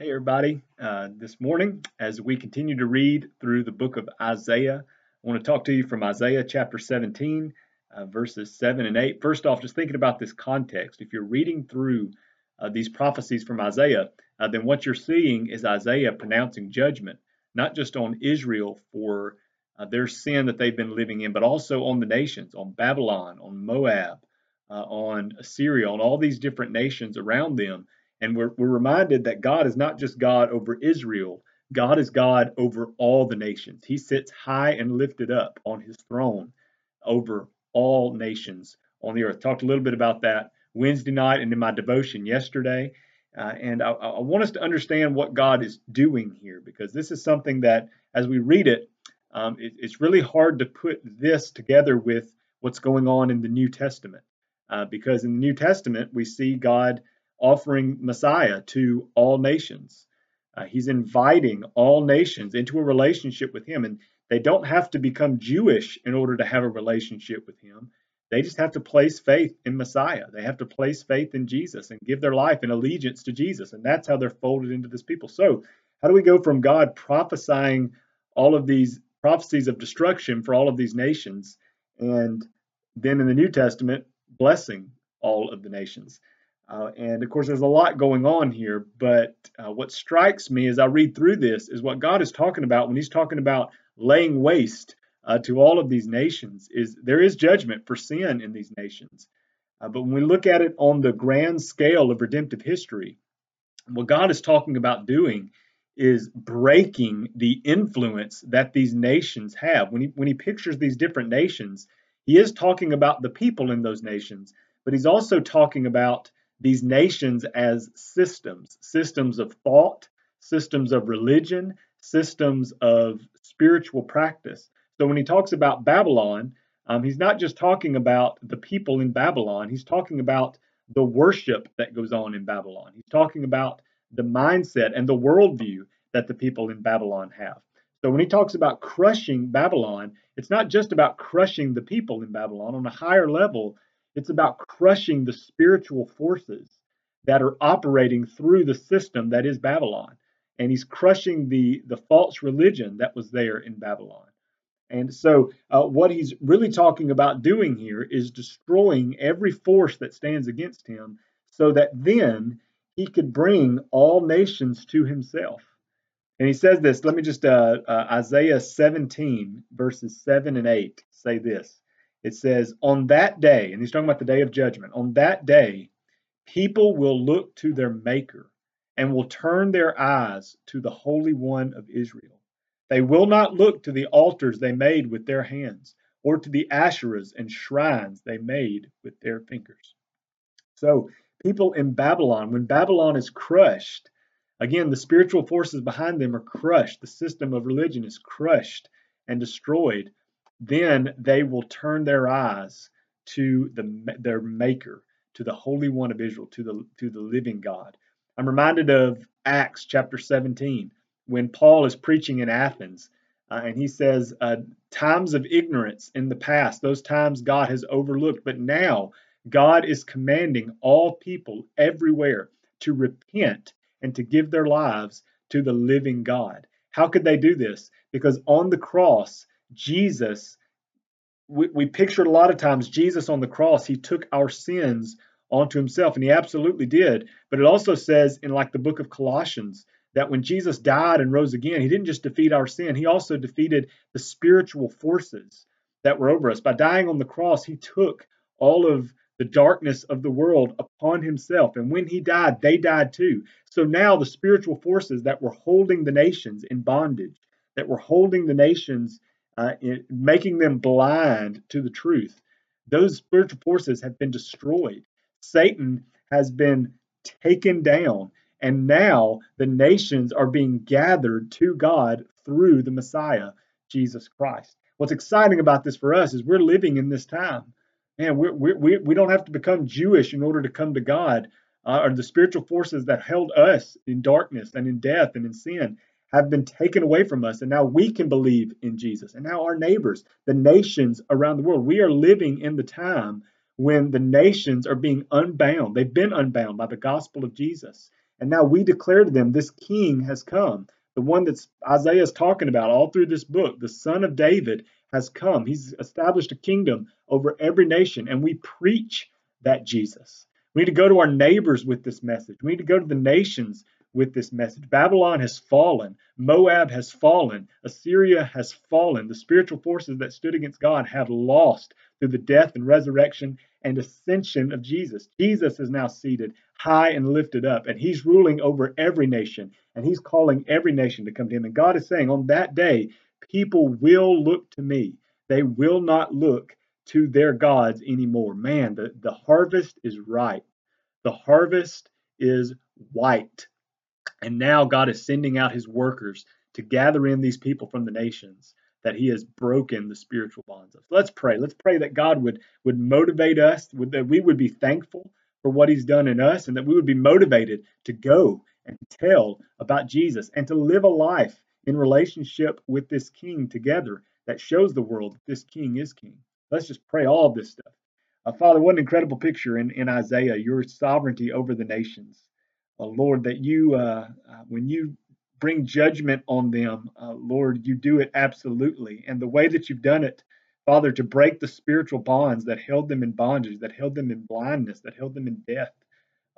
Hey, everybody. Uh, this morning, as we continue to read through the book of Isaiah, I want to talk to you from Isaiah chapter 17, uh, verses 7 and 8. First off, just thinking about this context. If you're reading through uh, these prophecies from Isaiah, uh, then what you're seeing is Isaiah pronouncing judgment, not just on Israel for uh, their sin that they've been living in, but also on the nations, on Babylon, on Moab, uh, on Assyria, on all these different nations around them and we're, we're reminded that God is not just God over Israel, God is God over all the nations. He sits high and lifted up on his throne over all nations on the earth. Talked a little bit about that Wednesday night and in my devotion yesterday. Uh, and I, I, want us to understand what God is doing here because this is something that, as we read it, um, it it's really hard to put this together with what's going on in the New Testament. Uh, because in the New Testament, we see God offering Messiah to all nations. Uh, he's inviting all nations into a relationship with him, and they don't have to become Jewish in order to have a relationship with him. They just have to place faith in Messiah. They have to place faith in Jesus and give their life in allegiance to Jesus, and that's how they're folded into this people. So, how do we go from God prophesying all of these prophecies of destruction for all of these nations, and then in the New Testament blessing all of the nations? Uh, and of course, there's a lot going on here, but uh, what strikes me as I read through this is what God is talking about when He's talking about laying waste uh, to all of these nations. Is there is judgment for sin in these nations, uh, but when we look at it on the grand scale of redemptive history, what God is talking about doing is breaking the influence that these nations have. When He when He pictures these different nations, He is talking about the people in those nations, but He's also talking about these nations as systems systems of thought, systems of religion, systems of spiritual practice. So when he talks about Babylon, um, he's not just talking about the people in Babylon, he's talking about the worship that goes on in Babylon. He's talking about the mindset and the worldview that the people in Babylon have. So when he talks about crushing Babylon, it's not just about crushing the people in Babylon. On a higher level, it's about crushing the spiritual forces that are operating through the system that is Babylon. And he's crushing the, the false religion that was there in Babylon. And so, uh, what he's really talking about doing here is destroying every force that stands against him so that then he could bring all nations to himself. And he says this, let me just, uh, uh, Isaiah 17, verses 7 and 8 say this it says, On that day, and he's talking about the day of judgment, on that day, people will look to their Maker and will turn their eyes to the Holy One of Israel. They will not look to the altars they made with their hands, or to the Asherahs and shrines they made with their fingers. So, people in Babylon, when Babylon is crushed, again, the spiritual forces behind them are crushed, the system of religion is crushed and destroyed then they will turn their eyes to the, their maker, to the Holy One of Israel, to the, to the living God. I'm reminded of Acts chapter 17 when Paul is preaching in Athens. Uh, and he says, uh, times of ignorance in the past, those times God has overlooked, but now God is commanding all people everywhere to repent and to give their lives to the living God. How could they do this? Because on the cross, Jesus, we, we pictured a lot of times Jesus on the cross, he took our sins onto himself, and he absolutely did. But it also says in like the book of Colossians that when Jesus died and rose again, he didn't just defeat our sin, he also defeated the spiritual forces that were over us. By dying on the cross, he took all of the darkness of the world upon himself. And when he died, they died too. So now the spiritual forces that were holding the nations in bondage, that were holding the nations uh, in, making them blind to the truth. Those spiritual forces have been destroyed. Satan has been taken down, and now the nations are being gathered to God through the Messiah, Jesus Christ. What's exciting about this for us is we're living in this time. Man, we we we don't have to become Jewish in order to come to God. Uh, or the spiritual forces that held us in darkness and in death and in sin have been taken away from us, and now we can believe in Jesus. And now our neighbors, the nations around the world, we are living in the time when the nations are being unbound. They've been unbound by the gospel of Jesus. And now we declare to them, this king has come. The one that Isaiah is talking about all through this book, the son of David, has come. He's established a kingdom over every nation, and we preach that Jesus. We need to go to our neighbors with this message. We need to go to the nations with this message. Babylon has fallen. Moab has fallen. Assyria has fallen. The spiritual forces that stood against God have lost through the death and resurrection and ascension of Jesus. Jesus is now seated high and lifted up, and he's ruling over every nation, and he's calling every nation to come to him. And God is saying, on that day, people will look to me. They will not look to their gods anymore. Man, the, the harvest is ripe. The harvest is white. And now God is sending out his workers to gather in these people from the nations that he has broken the spiritual bonds of. Let's pray. Let's pray that God would would motivate us, that we would be thankful for what he's done in us and that we would be motivated to go and tell about Jesus and to live a life in relationship with this king together that shows the world that this king is king. Let's just pray all of this stuff. Uh, Father, what an incredible picture in, in Isaiah, your sovereignty over the nations. Uh, Lord, that you, uh, uh when you bring judgment on them, uh, Lord, you do it absolutely. And the way that you've done it, Father, to break the spiritual bonds that held them in bondage, that held them in blindness, that held them in death.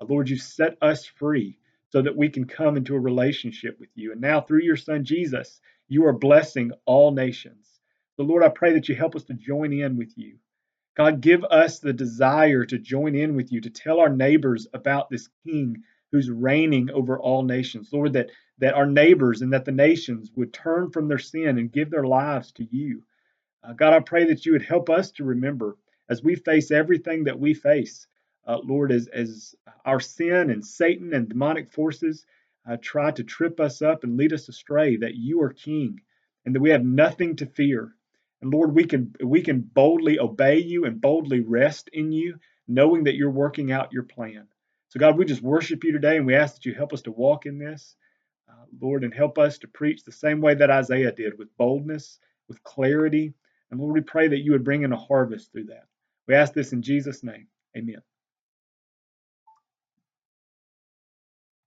Uh, Lord, you set us free so that we can come into a relationship with you. And now, through your Son Jesus, you are blessing all nations. So, Lord, I pray that you help us to join in with you. God, give us the desire to join in with you, to tell our neighbors about this King who's reigning over all nations. Lord, that, that our neighbors and that the nations would turn from their sin and give their lives to you. Uh, God, I pray that you would help us to remember as we face everything that we face, uh, Lord, as, as our sin and Satan and demonic forces uh, try to trip us up and lead us astray, that you are King and that we have nothing to fear. And Lord, we can we can boldly obey you and boldly rest in you, knowing that you're working out your plan. So, God, we just worship you today and we ask that you help us to walk in this, uh, Lord, and help us to preach the same way that Isaiah did with boldness, with clarity. And Lord, we pray that you would bring in a harvest through that. We ask this in Jesus' name. Amen.